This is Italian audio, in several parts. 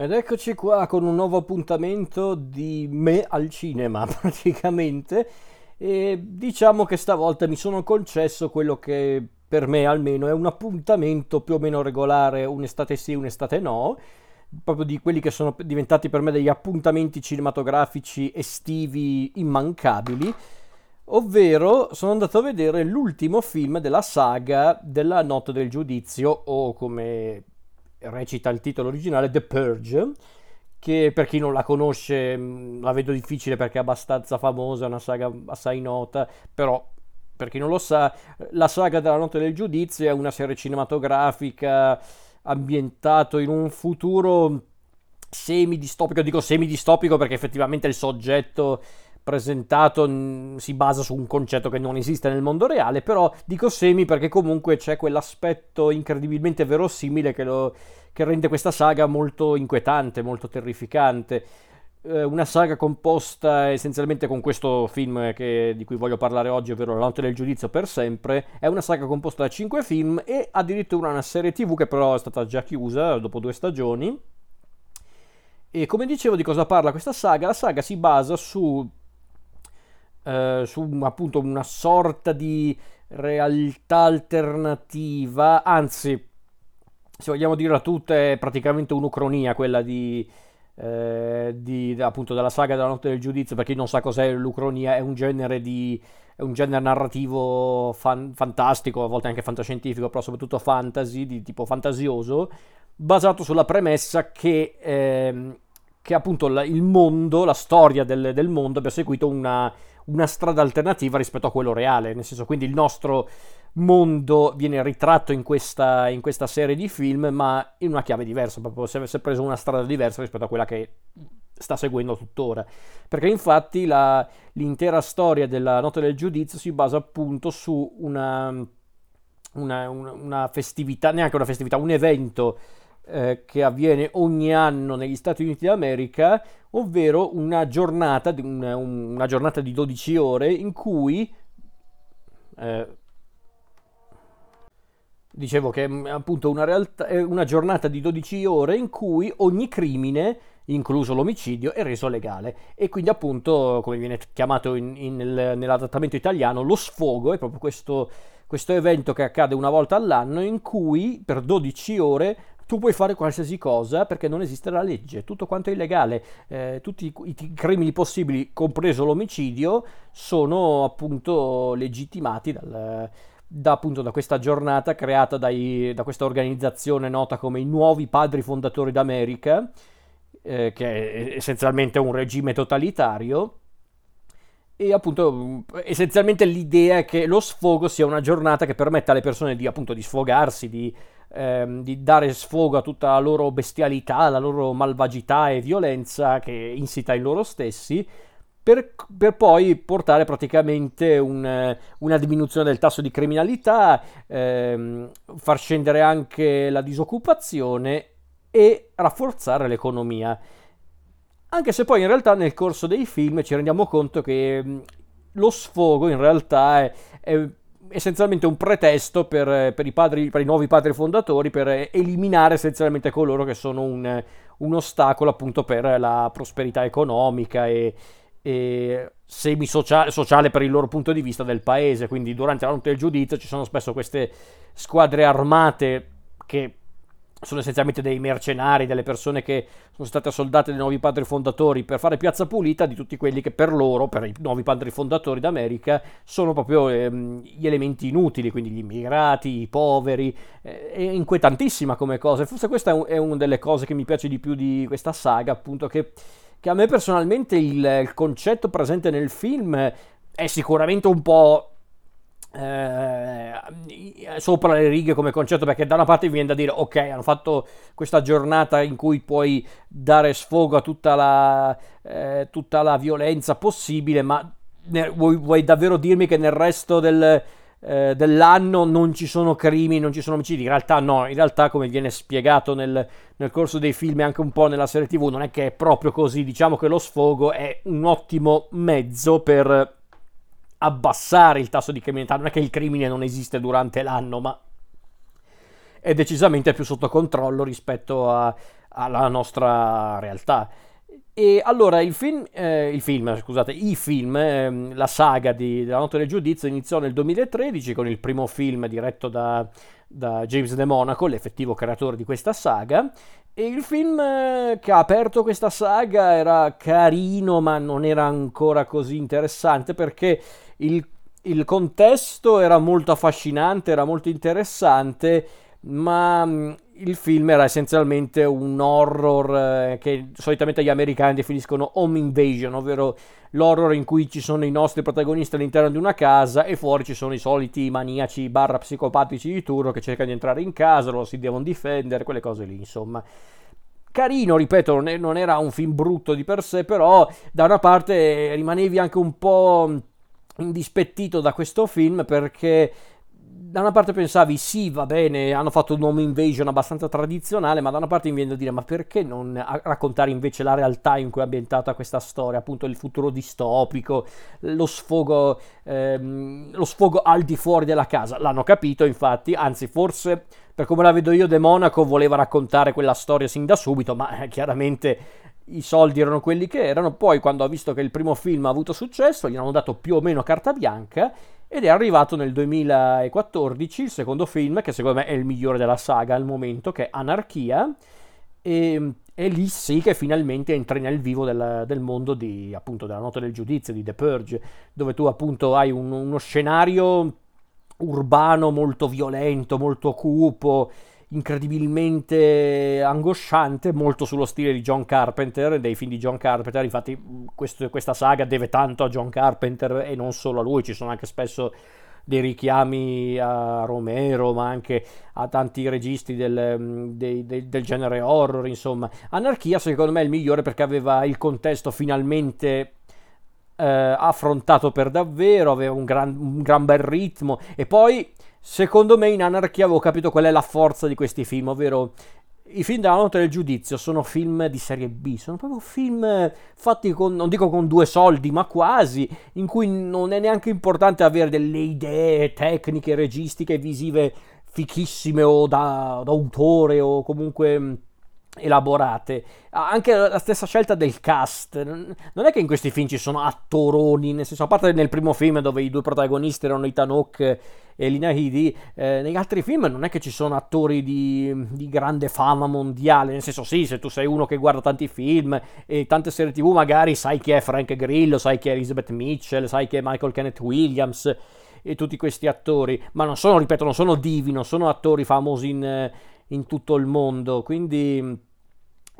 Ed eccoci qua con un nuovo appuntamento di me al cinema praticamente. E diciamo che stavolta mi sono concesso quello che per me almeno è un appuntamento più o meno regolare, un'estate sì, un'estate no, proprio di quelli che sono diventati per me degli appuntamenti cinematografici estivi immancabili, ovvero sono andato a vedere l'ultimo film della saga della Notte del Giudizio o come recita il titolo originale The Purge, che per chi non la conosce mm, la vedo difficile perché è abbastanza famosa, è una saga assai nota, però per chi non lo sa, la saga della notte del giudizio è una serie cinematografica ambientato in un futuro semi-distopico, dico semi-distopico perché effettivamente il soggetto presentato si basa su un concetto che non esiste nel mondo reale, però dico semi perché comunque c'è quell'aspetto incredibilmente verosimile che, lo, che rende questa saga molto inquietante, molto terrificante. Eh, una saga composta essenzialmente con questo film che, di cui voglio parlare oggi, ovvero La notte del giudizio per sempre, è una saga composta da 5 film e addirittura una serie tv che però è stata già chiusa dopo due stagioni. E come dicevo di cosa parla questa saga? La saga si basa su eh, su appunto una sorta di realtà alternativa, anzi, se vogliamo dirla tutta, è praticamente un'ucronia quella di, eh, di, appunto della saga della notte del giudizio, per chi non sa cos'è l'ucronia, è un genere di è un genere narrativo fan, fantastico, a volte anche fantascientifico, però soprattutto fantasy, di tipo fantasioso, basato sulla premessa che, eh, che appunto il mondo, la storia del, del mondo abbia seguito una, una strada alternativa rispetto a quello reale, nel senso quindi il nostro mondo viene ritratto in questa, in questa serie di film, ma in una chiave diversa, proprio si è preso una strada diversa rispetto a quella che sta seguendo tuttora. Perché infatti la, l'intera storia della Notte del Giudizio si basa appunto su una, una, una festività, neanche una festività, un evento eh, che avviene ogni anno negli Stati Uniti d'America, ovvero una giornata, una, una giornata di 12 ore in cui... Eh, dicevo che è mm, appunto una, realtà, una giornata di 12 ore in cui ogni crimine incluso l'omicidio, è reso legale. E quindi appunto, come viene chiamato in, in, nel, nell'adattamento italiano, lo sfogo è proprio questo, questo evento che accade una volta all'anno in cui per 12 ore tu puoi fare qualsiasi cosa perché non esiste la legge, tutto quanto è illegale, eh, tutti i, i, crimini possibili, compreso l'omicidio, sono appunto legittimati dal, da, appunto, da questa giornata creata dai, da questa organizzazione nota come i nuovi padri fondatori d'America, eh, che è essenzialmente un regime totalitario. E appunto, essenzialmente l'idea è che lo sfogo sia una giornata che permetta alle persone di, appunto, di sfogarsi, di ehm, di dare sfogo a tutta la loro bestialità, la loro malvagità e violenza che insita in loro stessi, per, per, poi portare praticamente un, una diminuzione del tasso di criminalità, ehm, far scendere anche la disoccupazione e rafforzare l'economia. Anche se poi in realtà nel corso dei film ci rendiamo conto che lo sfogo in realtà è, è essenzialmente un pretesto per, per, i padri, per, i nuovi padri fondatori per eliminare essenzialmente coloro che sono un, un ostacolo appunto per la prosperità economica e, e semi-sociale sociale per il loro punto di vista del paese. Quindi durante la notte del giudizio ci sono spesso queste squadre armate che sono essenzialmente dei mercenari, delle persone che sono state soldate dai nuovi padri fondatori per fare piazza pulita di tutti quelli che per loro, per i nuovi padri fondatori d'America, sono proprio ehm, gli elementi inutili, quindi gli immigrati, i poveri. Eh, è inquietantissima come cosa. Forse questa è, un, è, una delle cose che mi piace di più di questa saga, appunto, che, che a me personalmente il, il concetto presente nel film è sicuramente un po' eh, sopra le righe come concetto perché da una parte mi viene da dire ok hanno fatto questa giornata in cui puoi dare sfogo a tutta la, eh, tutta la violenza possibile ma ne, vuoi, vuoi, davvero dirmi che nel resto del, eh, dell'anno non ci sono crimini, non ci sono omicidi? In realtà no, in realtà come viene spiegato nel, nel corso dei film e anche un po' nella serie tv non è che è proprio così. Diciamo che lo sfogo è un ottimo mezzo per abbassare il tasso di criminalità. Non è che il crimine non esiste durante l'anno, ma è decisamente più sotto controllo rispetto a, alla nostra realtà. E allora il film, eh, il film scusate, i film, eh, la saga di, della Notte del Giudizio iniziò nel 2013 con il primo film diretto da, da James De Monaco, l'effettivo creatore di questa saga. E il film eh, che ha aperto questa saga era carino, ma non era ancora così interessante perché il, il contesto era molto affascinante, era molto interessante, ma mm, il film era essenzialmente un horror eh, che solitamente gli americani definiscono home invasion, ovvero l'horror in cui ci sono i nostri protagonisti all'interno di una casa e fuori ci sono i soliti maniaci barra psicopatici di turno che cercano di entrare in casa, loro si devono difendere, quelle cose lì, insomma. Carino, ripeto, non, era un film brutto di per sé, però da una parte rimanevi anche un po' indispettito da questo film perché da una parte pensavi sì, va bene, hanno fatto un home invasion abbastanza tradizionale, ma da una parte mi viene da dire ma perché non raccontare invece la realtà in cui è ambientata questa storia, appunto il futuro distopico, lo sfogo, ehm, lo sfogo al di fuori della casa. L'hanno capito infatti, anzi forse per come la vedo io De Monaco voleva raccontare quella storia sin da subito, ma eh, chiaramente i soldi erano quelli che erano, poi quando ha visto che il primo film ha avuto successo gli hanno dato più o meno carta bianca ed è arrivato nel 2014 il secondo film che secondo me è il migliore della saga al momento che è Anarchia e, e lì sì che finalmente entri nel vivo del, del mondo di, appunto, della notte del giudizio di The Purge dove tu appunto hai un, uno scenario urbano molto violento molto cupo incredibilmente angosciante, molto sullo stile di John Carpenter, dei film di John Carpenter, infatti questo, questa saga deve tanto a John Carpenter e non solo a lui, ci sono anche spesso dei richiami a Romero, ma anche a tanti registi del, del, del, del, genere horror, insomma. Anarchia secondo me è il migliore perché aveva il contesto finalmente eh, affrontato per davvero, aveva un gran, un gran bel ritmo. E poi Secondo me in Anarchia avevo capito qual è la forza di questi film, ovvero i film della notte del giudizio sono film di serie B, sono proprio film fatti con, non dico con due soldi, ma quasi, in cui non è neanche importante avere delle idee tecniche, registiche, visive fichissime o da, da autore o comunque elaborate. Anche la stessa scelta del cast. Non è che in questi film ci sono attoroni, nel senso, a parte nel primo film dove i due protagonisti erano Ethan Hawke e Lina Headey, eh, negli altri film non è che ci sono attori di, di, grande fama mondiale, nel senso sì, se tu sei uno che guarda tanti film e tante serie tv magari sai chi è Frank Grillo, sai chi è Elizabeth Mitchell, sai chi è Michael Kenneth Williams e tutti questi attori, ma non sono, ripeto, non sono divi, non sono attori famosi in in tutto il mondo, quindi...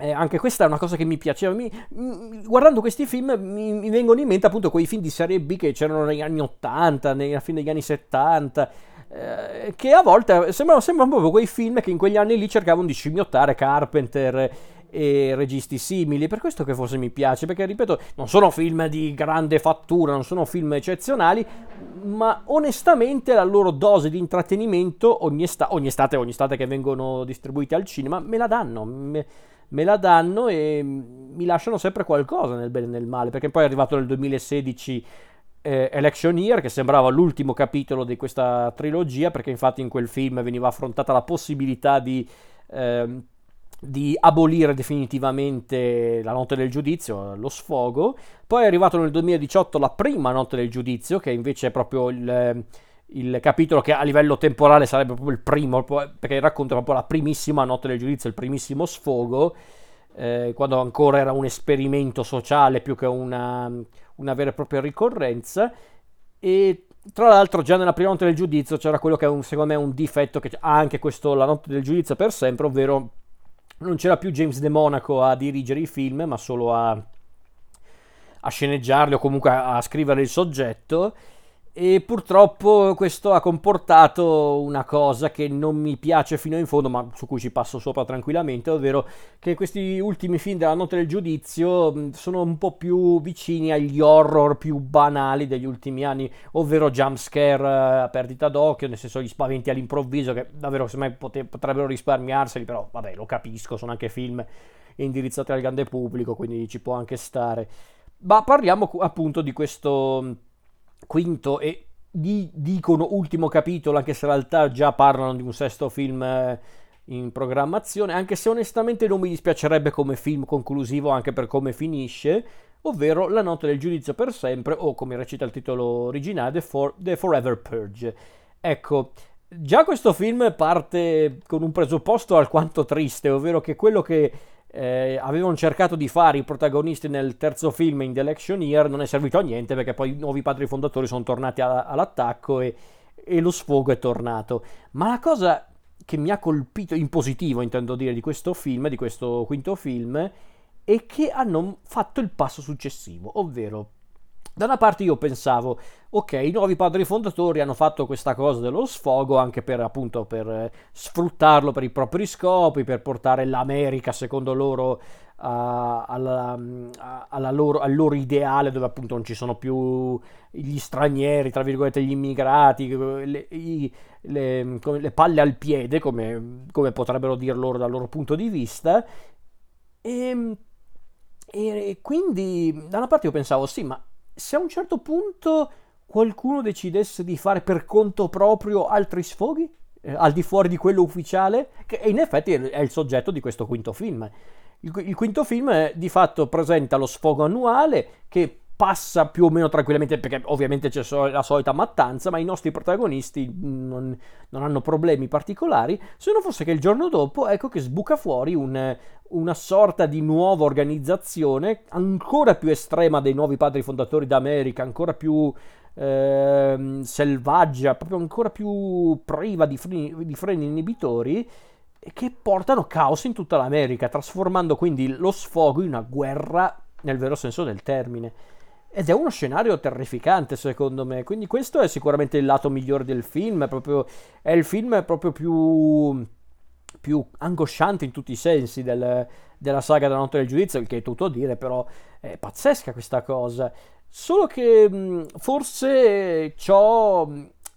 Eh, anche questa è una cosa che mi piaceva. Mi, mi, guardando questi film mi, mi, vengono in mente appunto quei film di serie B che c'erano negli anni 80, nei, alla fine degli anni 70, eh, che a volte sembrano, sembrano proprio quei film che in quegli anni lì cercavano di scimmiottare Carpenter e registi simili. Per questo che forse mi piace, perché ripeto, non sono film di grande fattura, non sono film eccezionali, ma onestamente la loro dose di intrattenimento ogni, esta- ogni estate, ogni estate che vengono distribuiti al cinema, me la danno. Me, me la danno e mi lasciano sempre qualcosa nel bene e nel male, perché poi è arrivato nel 2016 eh, Election Year, che sembrava l'ultimo capitolo di questa trilogia, perché infatti in quel film veniva affrontata la possibilità di eh, di abolire definitivamente la notte del giudizio, lo sfogo. Poi è arrivato nel 2018 la prima notte del giudizio, che invece è proprio il, il capitolo che a livello temporale sarebbe proprio il primo, perché racconta proprio la primissima notte del giudizio, il primissimo sfogo, eh, quando ancora era un esperimento sociale più che una, una vera e propria ricorrenza. E tra l'altro, già nella prima notte del giudizio c'era quello che è un, secondo me un difetto che ha anche questo, la notte del giudizio per sempre, ovvero non c'era più James De Monaco a dirigere i film, ma solo a, a sceneggiarli o comunque a, a scrivere il soggetto e purtroppo questo ha comportato una cosa che non mi piace fino in fondo, ma su cui ci passo sopra tranquillamente, ovvero che questi ultimi film della notte del giudizio sono un po' più vicini agli horror più banali degli ultimi anni, ovvero jumpscare eh, a perdita d'occhio, nel senso gli spaventi all'improvviso, che davvero me pote- potrebbero risparmiarseli, però vabbè lo capisco, sono anche film indirizzati al grande pubblico, quindi ci può anche stare. Ma parliamo appunto di questo quinto e di, dicono ultimo capitolo, anche se in realtà già parlano di un sesto film eh, in programmazione, anche se onestamente non mi dispiacerebbe come film conclusivo anche per come finisce, ovvero La notte del giudizio per sempre o come recita il titolo originale For- The Forever Purge. Ecco, già questo film parte con un presupposto alquanto triste, ovvero che quello che eh, avevano cercato di fare i protagonisti nel terzo film in The Election Year non è servito a niente perché poi i nuovi padri fondatori sono tornati a- all'attacco e, e lo sfogo è tornato. Ma la cosa che mi ha colpito in positivo, intendo dire, di questo film, di questo quinto film, è che hanno fatto il passo successivo, ovvero da una parte io pensavo, ok, i nuovi padri fondatori hanno fatto questa cosa dello sfogo anche per appunto per eh, sfruttarlo per i propri scopi, per portare l'America secondo loro alla, alla loro, al loro ideale dove appunto non ci sono più gli stranieri, tra virgolette gli immigrati, le, i, le, le palle al piede come, come, potrebbero dir loro dal loro punto di vista. E, e quindi da una parte io pensavo sì, ma se a un certo punto qualcuno decidesse di fare per conto proprio altri sfoghi, eh, al di fuori di quello ufficiale, che in effetti è il soggetto di questo quinto film. Il, quinto film eh, di fatto presenta lo sfogo annuale che passa più o meno tranquillamente perché ovviamente c'è la solita mattanza, ma i nostri protagonisti non, non, hanno problemi particolari, se non fosse che il giorno dopo ecco che sbuca fuori un, una sorta di nuova organizzazione ancora più estrema dei nuovi padri fondatori d'America, ancora più eh, selvaggia, proprio ancora più priva di freni, di freni inibitori che portano caos in tutta l'America, trasformando quindi lo sfogo in una guerra nel vero senso del termine. Ed è uno scenario terrificante secondo me, quindi questo è sicuramente il lato migliore del film, è, proprio, è il film proprio più, più angosciante in tutti i sensi del, della saga della notte del giudizio, il che è tutto a dire, però è pazzesca questa cosa. Solo che forse ciò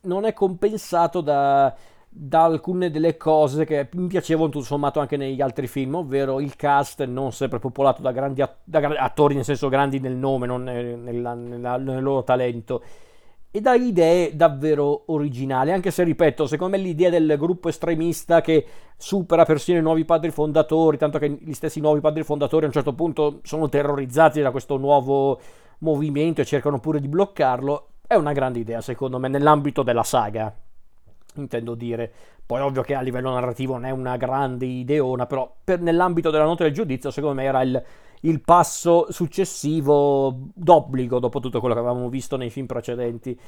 non è compensato da, da alcune delle cose che mi piacevano tutto sommato anche negli altri film, ovvero il cast non sempre popolato da grandi att- da attori, nel senso grandi nel nome, non nel, nella, nella, nel loro talento, e da idee davvero originali, anche se ripeto, secondo me l'idea del gruppo estremista che supera persino i nuovi padri fondatori, tanto che gli stessi nuovi padri fondatori a un certo punto sono terrorizzati da questo nuovo movimento e cercano pure di bloccarlo, è una grande idea secondo me nell'ambito della saga intendo dire. Poi ovvio che a livello narrativo non è una grande ideona, però per, nell'ambito della nota del giudizio secondo me era il, il passo successivo d'obbligo dopo tutto quello che avevamo visto nei film precedenti.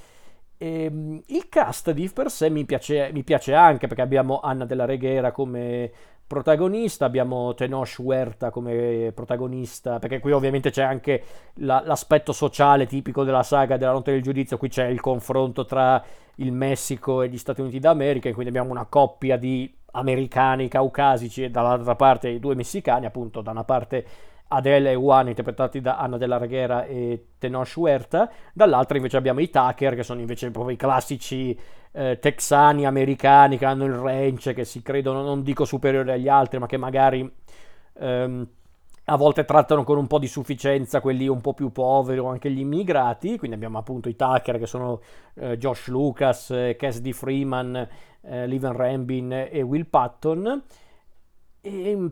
E, ehm, il cast di per sé mi piace, mi piace, anche perché abbiamo Anna della Reghera come protagonista, abbiamo Tenoch Huerta come protagonista, perché qui ovviamente c'è anche la, l'aspetto sociale tipico della saga della notte del giudizio, qui c'è il confronto tra il Messico e gli Stati Uniti d'America, quindi abbiamo una coppia di americani caucasici e dall'altra parte i due messicani, appunto da una parte Adele e Juan interpretati da Anna della Reghera e Tenoch Huerta, dall'altra invece abbiamo i Tucker che sono invece proprio i classici eh, texani americani che hanno il ranch, che si credono, non dico superiori agli altri, ma che magari ehm, a volte trattano con un po' di sufficienza quelli un po' più poveri o anche gli immigrati, quindi abbiamo appunto i Tucker che sono eh, Josh Lucas, eh, Cassidy Freeman, eh, Liven Rambin e Will Patton. E,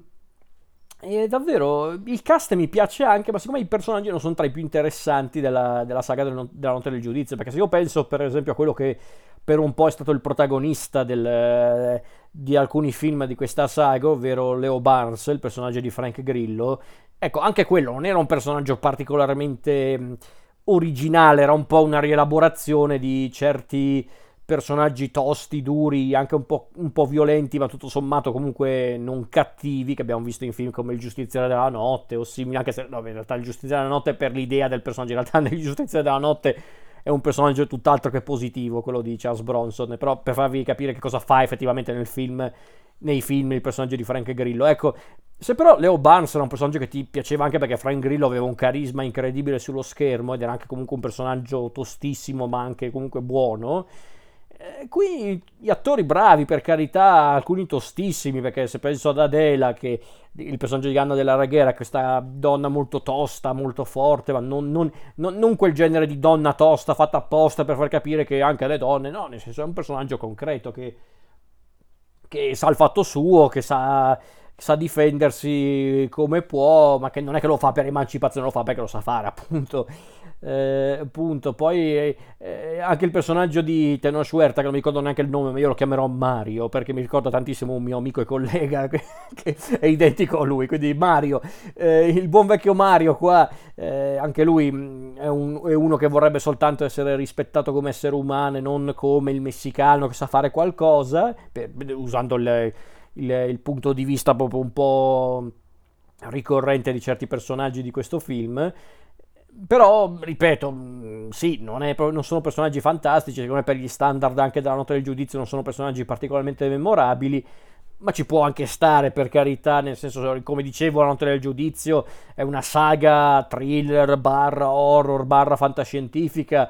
e, davvero il cast mi piace anche, ma siccome i personaggi non sono tra i più interessanti della, della saga del, della notte del giudizio, perché se io penso per esempio a quello che per un po' è stato il protagonista del, di alcuni film di questa saga, ovvero Leo Barnes, il personaggio di Frank Grillo. Ecco, anche quello non era un personaggio particolarmente originale, era un po' una rielaborazione di certi personaggi tosti, duri, anche un po', un po', violenti, ma tutto sommato comunque non cattivi, che abbiamo visto in film come Il Giustiziere della Notte o simili, anche se no, in realtà Il Giustiziere della Notte per l'idea del personaggio, in realtà nel Giustiziere della Notte è un personaggio tutt'altro che positivo, quello di Charles Bronson, però per farvi capire che cosa fa effettivamente nel film, nei film il personaggio di Frank Grillo. Ecco, se però Leo Barnes era un personaggio che ti piaceva anche perché Frank Grillo aveva un carisma incredibile sullo schermo ed era anche comunque un personaggio tostissimo ma anche comunque buono, eh, qui gli attori bravi, per carità, alcuni tostissimi, perché se penso ad Adela, che il personaggio di Anna della Raghera, questa donna molto tosta, molto forte, ma non, non, non, non, quel genere di donna tosta fatta apposta per far capire che anche le donne, no, nel senso è un personaggio concreto che, che sa il fatto suo, che sa, sa difendersi come può, ma che non è che lo fa per emancipazione, lo fa perché lo sa fare, appunto. Eh, appunto, poi eh, anche il personaggio di Tenor Huerta, che non mi ricordo neanche il nome, ma io lo chiamerò Mario perché mi ricorda tantissimo un mio amico e collega che, che è identico a lui. Quindi, Mario, eh, il buon vecchio Mario, qua eh, anche lui mm, è, un, è, uno che vorrebbe soltanto essere rispettato come essere umano e non come il messicano che sa fare qualcosa, per, usando il, il, il punto di vista proprio un po' ricorrente di certi personaggi di questo film però, ripeto, mm, sì, non, è, non, sono personaggi fantastici, secondo me per gli standard anche della nota del giudizio non sono personaggi particolarmente memorabili, ma ci può anche stare per carità, nel senso, come dicevo, la nota del giudizio è una saga thriller, barra horror, barra fantascientifica,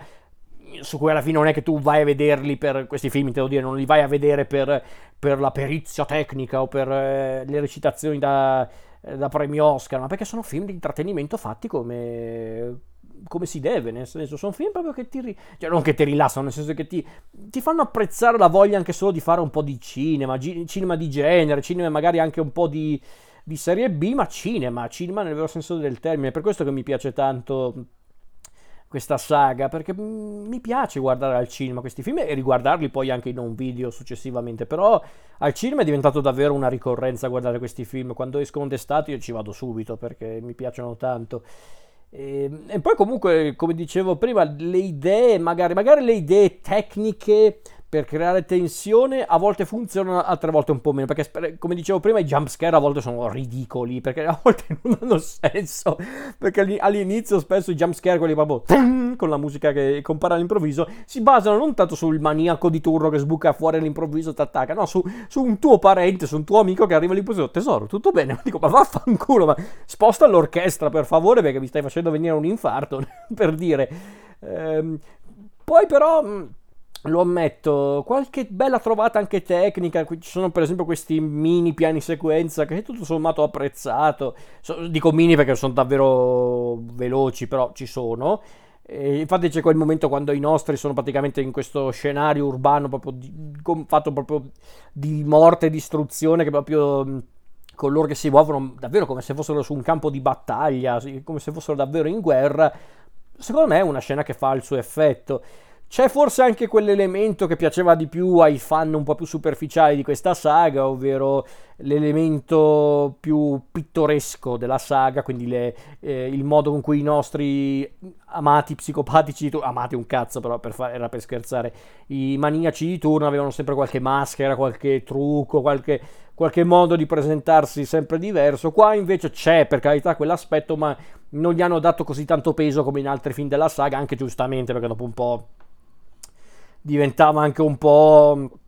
su cui alla fine non è che tu vai a vederli per questi film, devo dire, non li vai a vedere per, per la perizia tecnica o per eh, le recitazioni da da premio Oscar, ma perché sono film di intrattenimento fatti come, come si deve, nel senso sono film proprio che ti, cioè non che ti rilassano, nel senso che ti, ti, fanno apprezzare la voglia anche solo di fare un po' di cinema, gi- cinema di genere, cinema magari anche un po' di, di serie B, ma cinema, cinema nel vero senso del termine, per questo che mi piace tanto questa saga perché mm, mi piace guardare al cinema questi film e riguardarli poi anche in un video successivamente però al cinema è diventato davvero una ricorrenza guardare questi film. Quando escono d'estate io ci vado subito perché mi piacciono tanto. E, ehm, e poi comunque come dicevo prima le idee magari, magari le idee tecniche per creare tensione a volte funzionano, altre volte un po' meno, perché come dicevo prima i jumpscare a volte sono ridicoli, perché a volte non hanno senso, perché all'inizio spesso i jumpscare, quelli proprio con la musica che compare all'improvviso, si basano non tanto sul maniaco di turno che sbuca fuori all'improvviso e ti attacca, no, su, su, un tuo parente, su un tuo amico che arriva all'improvviso, tesoro, tutto bene? Ma dico, ma vaffanculo, ma sposta l'orchestra per favore perché mi stai facendo venire un infarto, per dire. Ehm, poi però lo ammetto, qualche bella trovata anche tecnica, ci sono per esempio questi mini piani sequenza che tutto sommato ho apprezzato, dico mini perché sono davvero veloci, però ci sono. E infatti c'è quel momento quando i nostri sono praticamente in questo scenario urbano proprio di, fatto proprio di morte e distruzione che proprio coloro che si muovono davvero come se fossero su un campo di battaglia, come se fossero davvero in guerra. Secondo me è una scena che fa il suo effetto. C'è forse anche quell'elemento che piaceva di più ai fan un po' più superficiali di questa saga, ovvero l'elemento più pittoresco della saga, quindi le, eh, il modo con cui i nostri amati psicopatici, amati un cazzo però per fa- era per scherzare, i maniaci di turno avevano sempre qualche maschera, qualche trucco, qualche, qualche modo di presentarsi sempre diverso. Qua invece c'è per carità quell'aspetto, ma non gli hanno dato così tanto peso come in altri film della saga, anche giustamente perché dopo un po' diventava anche un po'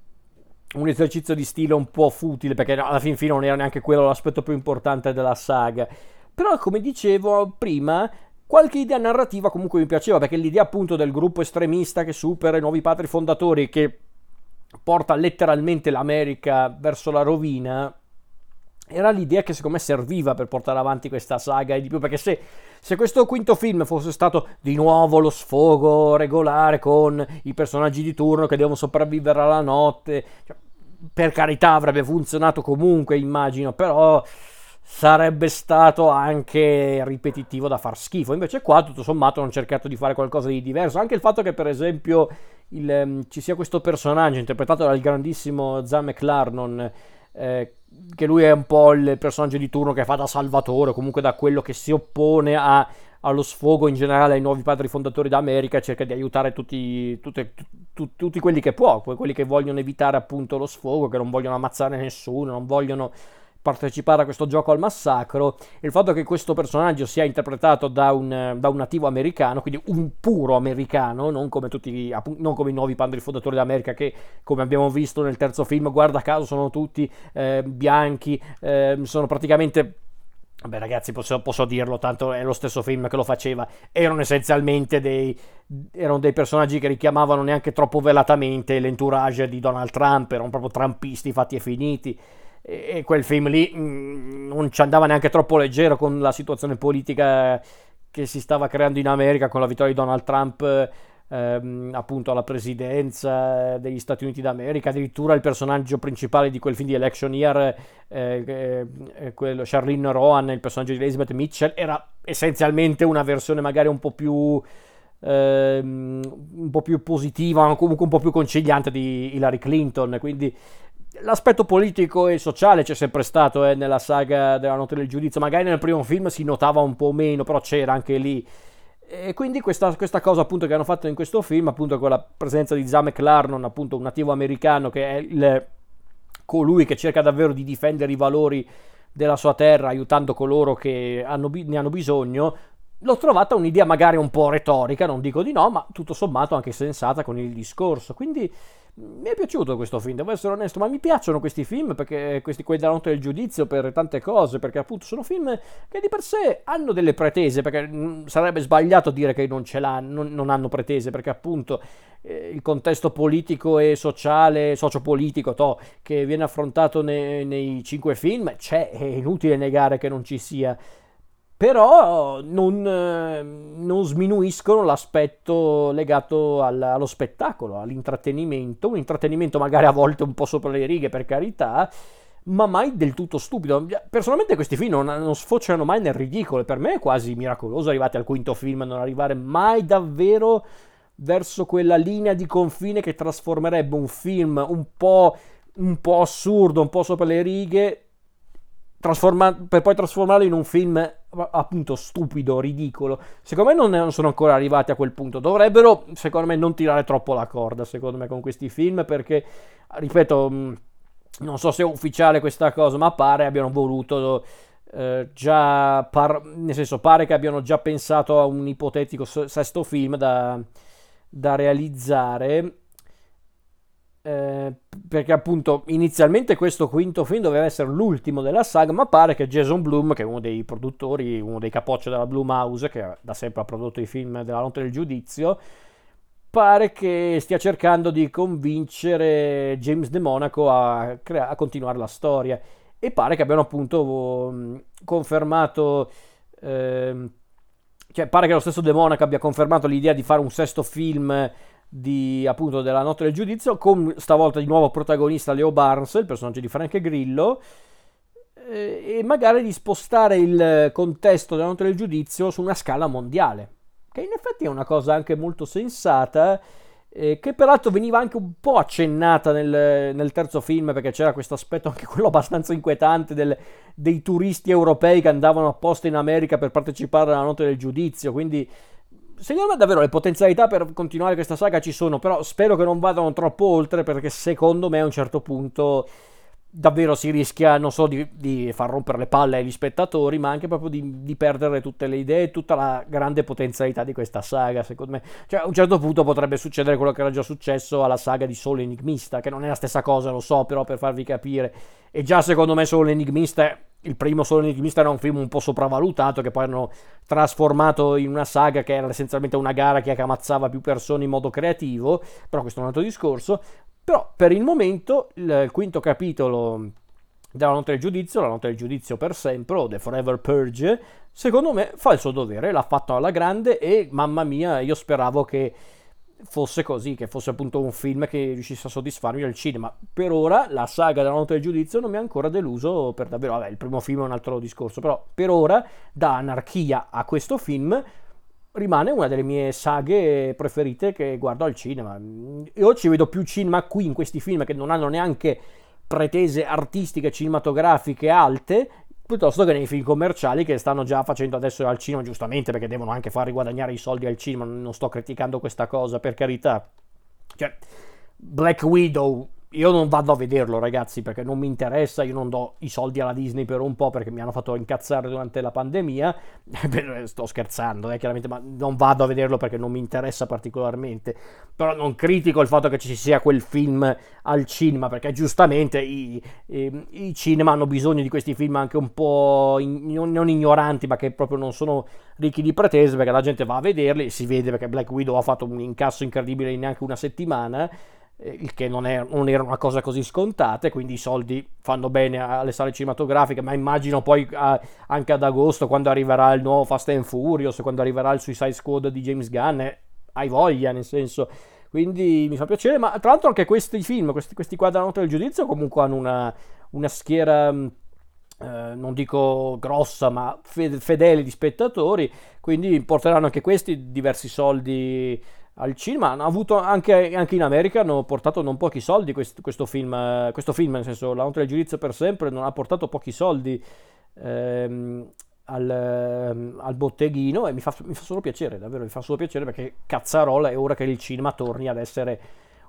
un esercizio di stile un po' futile, perché alla fin fine non era neanche quello l'aspetto più importante della saga. Però, come dicevo prima, qualche idea narrativa comunque mi piaceva, perché l'idea appunto del gruppo estremista che supera i nuovi padri fondatori, che porta letteralmente l'America verso la rovina, era l'idea che secondo me serviva per portare avanti questa saga e di più, perché se, se, questo quinto film fosse stato di nuovo lo sfogo regolare con i personaggi di turno che devono sopravvivere alla notte, cioè, per carità avrebbe funzionato comunque, immagino, però sarebbe stato anche ripetitivo da far schifo. Invece qua tutto sommato hanno cercato di fare qualcosa di diverso. Anche il fatto che per esempio il, um, ci sia questo personaggio interpretato dal grandissimo Zan McLarnon, eh, che lui è un po' il personaggio di turno che fa da salvatore, comunque da quello che si oppone a, allo sfogo in generale ai nuovi padri fondatori d'America, cerca di aiutare tutti, tutte, tu, tutti quelli che può, quelli che vogliono evitare appunto lo sfogo, che non vogliono ammazzare nessuno, non vogliono partecipare a questo gioco al massacro, il fatto che questo personaggio sia interpretato da un, da un nativo americano, quindi un puro americano, non come, tutti, non come i nuovi padri fondatori d'America che, come abbiamo visto nel terzo film, guarda caso sono tutti eh, bianchi, eh, sono praticamente... Vabbè ragazzi posso, posso, dirlo, tanto è lo stesso film che lo faceva, erano essenzialmente dei, erano dei personaggi che richiamavano neanche troppo velatamente l'entourage di Donald Trump, erano proprio trampisti fatti e finiti e quel film lì mh, mm, non ci andava neanche troppo leggero con la situazione politica che si stava creando in America con la vittoria di Donald Trump ehm, appunto alla presidenza degli Stati Uniti d'America, addirittura il personaggio principale di quel film di Election Year, eh, eh, quello Charlene Rohan, il personaggio di Elizabeth Mitchell, era essenzialmente una versione magari un po' più... Ehm, un po' più positiva, comunque un po' più conciliante di Hillary Clinton, quindi L'aspetto politico e sociale c'è sempre stato eh, nella saga della notte del giudizio, magari nel primo film si notava un po' meno, però c'era anche lì. E quindi questa, questa, cosa appunto che hanno fatto in questo film, appunto con la presenza di Zamek Larnon, appunto un nativo americano che è il, colui che cerca davvero di difendere i valori della sua terra aiutando coloro che hanno, ne hanno bisogno, l'ho trovata un'idea magari un po' retorica, non dico di no, ma tutto sommato anche sensata con il discorso. Quindi mi è piaciuto questo film, devo essere onesto, ma mi piacciono questi film perché questi quelli della notte del giudizio per tante cose, perché appunto sono film che di per sé hanno delle pretese, perché mm, sarebbe sbagliato dire che non ce l'hanno, non, non hanno pretese, perché appunto eh, il contesto politico e sociale, sociopolitico to, che viene affrontato nei, nei cinque film c'è, è inutile negare che non ci sia però non, eh, non, sminuiscono l'aspetto legato al, allo spettacolo, all'intrattenimento, un intrattenimento magari a volte un po' sopra le righe per carità, ma mai del tutto stupido. Personalmente questi film non, non sfociano mai nel ridicolo, per me è quasi miracoloso arrivati al quinto film a non arrivare mai davvero verso quella linea di confine che trasformerebbe un film un po', un po assurdo, un po' sopra le righe per poi trasformarlo in un film appunto stupido, ridicolo. Secondo me non sono ancora arrivati a quel punto. Dovrebbero, secondo me, non tirare troppo la corda, secondo me, con questi film, perché, ripeto, mm, non so se è ufficiale questa cosa, ma pare abbiano voluto eh, già, par- nel senso, pare che abbiano già pensato a un ipotetico sesto film da, da realizzare eh, perché appunto inizialmente questo quinto film doveva essere l'ultimo della saga, ma pare che Jason Bloom, che è uno dei produttori, uno dei capocci della Blumhouse, che da sempre ha prodotto i film della notte del giudizio, pare che stia cercando di convincere James De Monaco a, crea- a continuare la storia. E pare che abbiano appunto confermato... Eh, cioè, pare che lo stesso De Monaco abbia confermato l'idea di fare un sesto film di, appunto, della notte del giudizio, con stavolta di nuovo protagonista Leo Barnes, il personaggio di Frank Grillo, eh, e magari di spostare il contesto della notte del giudizio su una scala mondiale, che in effetti è una cosa anche molto sensata, eh, che peraltro veniva anche un po' accennata nel, nel terzo film, perché c'era questo aspetto anche quello abbastanza inquietante del, dei turisti europei che andavano apposta in America per partecipare alla notte del giudizio, quindi secondo me davvero le potenzialità per continuare questa saga ci sono, però spero che non vadano troppo oltre perché secondo me a un certo punto davvero si rischia non solo di, di far rompere le palle agli spettatori, ma anche proprio di, di perdere tutte le idee e tutta la grande potenzialità di questa saga, secondo me. Cioè a un certo punto potrebbe succedere quello che era già successo alla saga di Solo Enigmista, che non è la stessa cosa, lo so, però per farvi capire. E già secondo me Solo Enigmista il primo Solo Enigmista era un film un po' sopravvalutato che poi hanno trasformato in una saga che era essenzialmente una gara che ammazzava più persone in modo creativo, però questo è un altro discorso. Però per il momento il quinto capitolo della notte del giudizio, la notte del giudizio per sempre o The Forever Purge, secondo me fa il suo dovere, l'ha fatto alla grande e mamma mia, io speravo che fosse così, che fosse appunto un film che riuscisse a soddisfarmi al cinema. Per ora la saga della notte del giudizio non mi ha ancora deluso per davvero, vabbè il primo film è un altro discorso, però per ora da Anarchia a questo film rimane una delle mie saghe preferite che guardo al cinema. Io ci vedo più cinema qui in questi film che non hanno neanche pretese artistiche cinematografiche alte piuttosto che nei film commerciali che stanno già facendo adesso al cinema, giustamente perché devono anche far riguadagnare i soldi al cinema, non sto criticando questa cosa, per carità. Cioè, Black Widow io non vado a vederlo, ragazzi, perché non mi interessa. Io non do i soldi alla Disney per un po' perché mi hanno fatto incazzare durante la pandemia. Sto scherzando, eh, chiaramente, ma non vado a vederlo perché non mi interessa particolarmente. Però non critico il fatto che ci sia quel film al cinema, perché giustamente i, i, i cinema hanno bisogno di questi film anche un po' in, non ignoranti, ma che proprio non sono ricchi di pretese, perché la gente va a vederli. Si vede perché Black Widow ha fatto un incasso incredibile in neanche una settimana eh, il che non, è, non, era una cosa così scontata, quindi i soldi fanno bene alle sale cinematografiche, ma immagino poi a, anche ad agosto, quando arriverà il nuovo Fast and Furious, quando arriverà il Suicide Squad di James Gunn, eh, hai voglia, nel senso. Quindi mi fa piacere, ma tra l'altro anche questi film, questi, questi qua della nota del giudizio comunque hanno una, una schiera... Eh, non dico grossa, ma fedele di spettatori, quindi porteranno anche questi diversi soldi al cinema. Hanno avuto anche, anche in America, hanno portato non pochi soldi questo, questo, film, questo film, nel senso La notte del giudizio per sempre non ha portato pochi soldi ehm, al, ehm, al, botteghino e mi fa, mi fa, solo piacere, davvero mi fa solo piacere perché cazzarola è ora che il cinema torni ad essere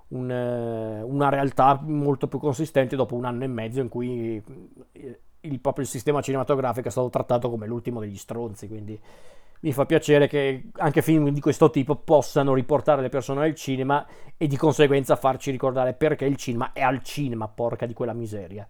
un, una realtà molto più consistente dopo un anno e mezzo in cui il, proprio sistema cinematografico è stato trattato come l'ultimo degli stronzi, quindi mi fa piacere che anche film di questo tipo possano riportare le persone al cinema e di conseguenza farci ricordare perché il cinema è al cinema, porca di quella miseria.